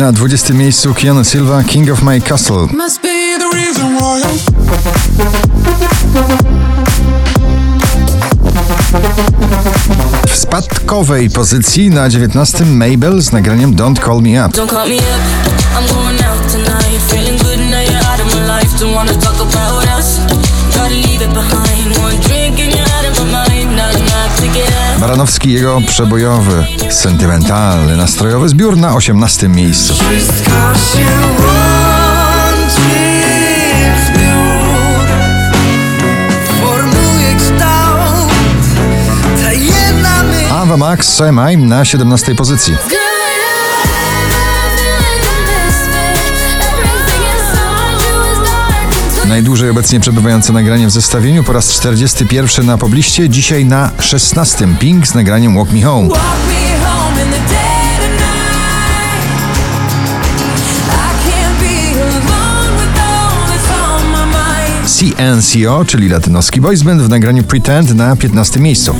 Na 20 miejscu Keanu Silva, King of My Castle. W spadkowej pozycji na 19 Mabel z nagraniem Don't Call Me Up. Gotta leave it behind. One drink and you're of my mind. Not enough to get out. Baranowski jego przebojowy, sentymentalny, nastrojowy zbiór na 18 miejscu. Wszystko się łączy w zbiór Formuje kształt Ta jedna myśl Ava Max, So Am I na 17 pozycji. Najdłużej obecnie przebywające nagranie w zestawieniu po raz 41 na pobliście, dzisiaj na 16 Pink z nagraniem Walk Me Home. CNCO, czyli latynoski boys band w nagraniu Pretend na 15 miejscu.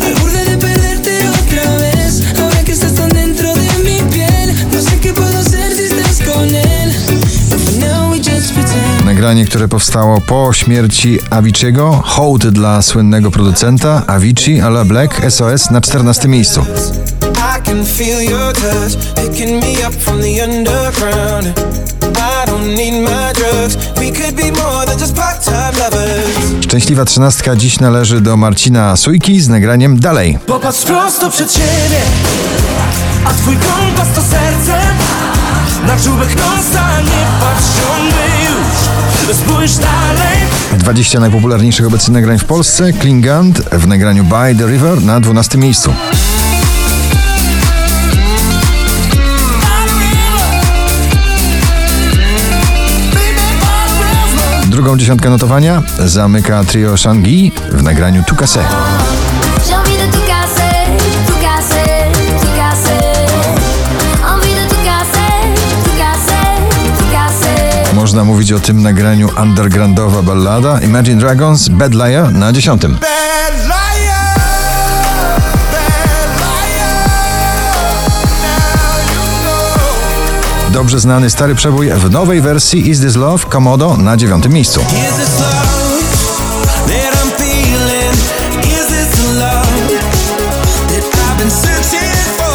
Nagranie, które powstało po śmierci Avicii'ego, hołd dla słynnego producenta Avicii a la Black SOS na 14 miejscu. Szczęśliwa trzynastka dziś należy do Marcina Sujki z nagraniem Dalej. Popatrz prosto przed siebie, a twój kompas to serce. Na czubek nosa nie patrz już. Spójrz dalej. 20 najpopularniejszych obecnie nagrań w Polsce. Klingant w nagraniu By the River na 12 miejscu. Drugą dziesiątkę notowania zamyka trio Shangi w nagraniu Tukase. Można mówić o tym nagraniu undergroundowa ballada Imagine Dragons Bad Liar na dziesiątym. Dobrze znany stary przebój w nowej wersji Is This Love Komodo na dziewiątym miejscu.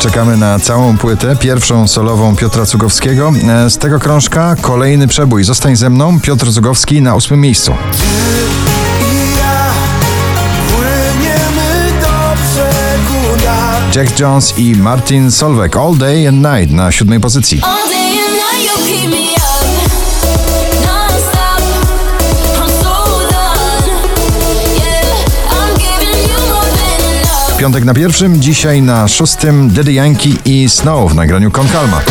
Czekamy na całą płytę, pierwszą solową Piotra Cugowskiego. E, Z tego krążka kolejny przebój. Zostań ze mną, Piotr Cugowski na ósmym miejscu. Jack Jones i Martin Solveig All Day and Night na siódmej pozycji. Piątek na pierwszym, dzisiaj na szóstym Daddy Yankee i Snow w nagraniu Con Calma.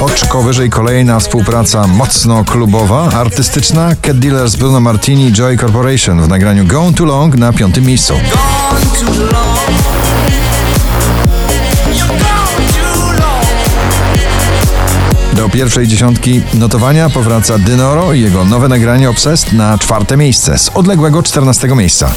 Oczko wyżej kolejna współpraca mocno klubowa, artystyczna Cat Dealers, Bruno Martini, Joy Corporation w nagraniu Gone Too Long na piątym miejscu. Pierwszej dziesiątki notowania powraca Dynoro i jego nowe nagranie Obsessed na czwarte miejsce z odległego czternastego miejsca.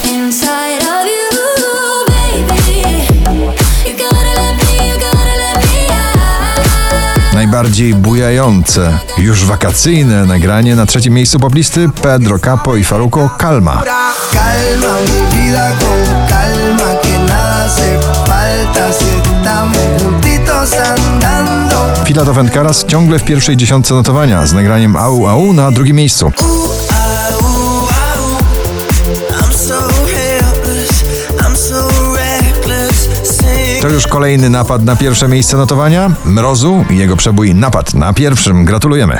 Najbardziej bujające, już wakacyjne nagranie na trzecim miejscu poplisty Pedro Capo i Faruko Calma. Calma mi vida con calma que nada hace falta Filato Karas ciągle w pierwszej dziesiątce notowania z nagraniem Au Au na drugim miejscu. To już kolejny napad na pierwsze miejsce notowania. Mrozu i jego przebój Napad na pierwszym. Gratulujemy.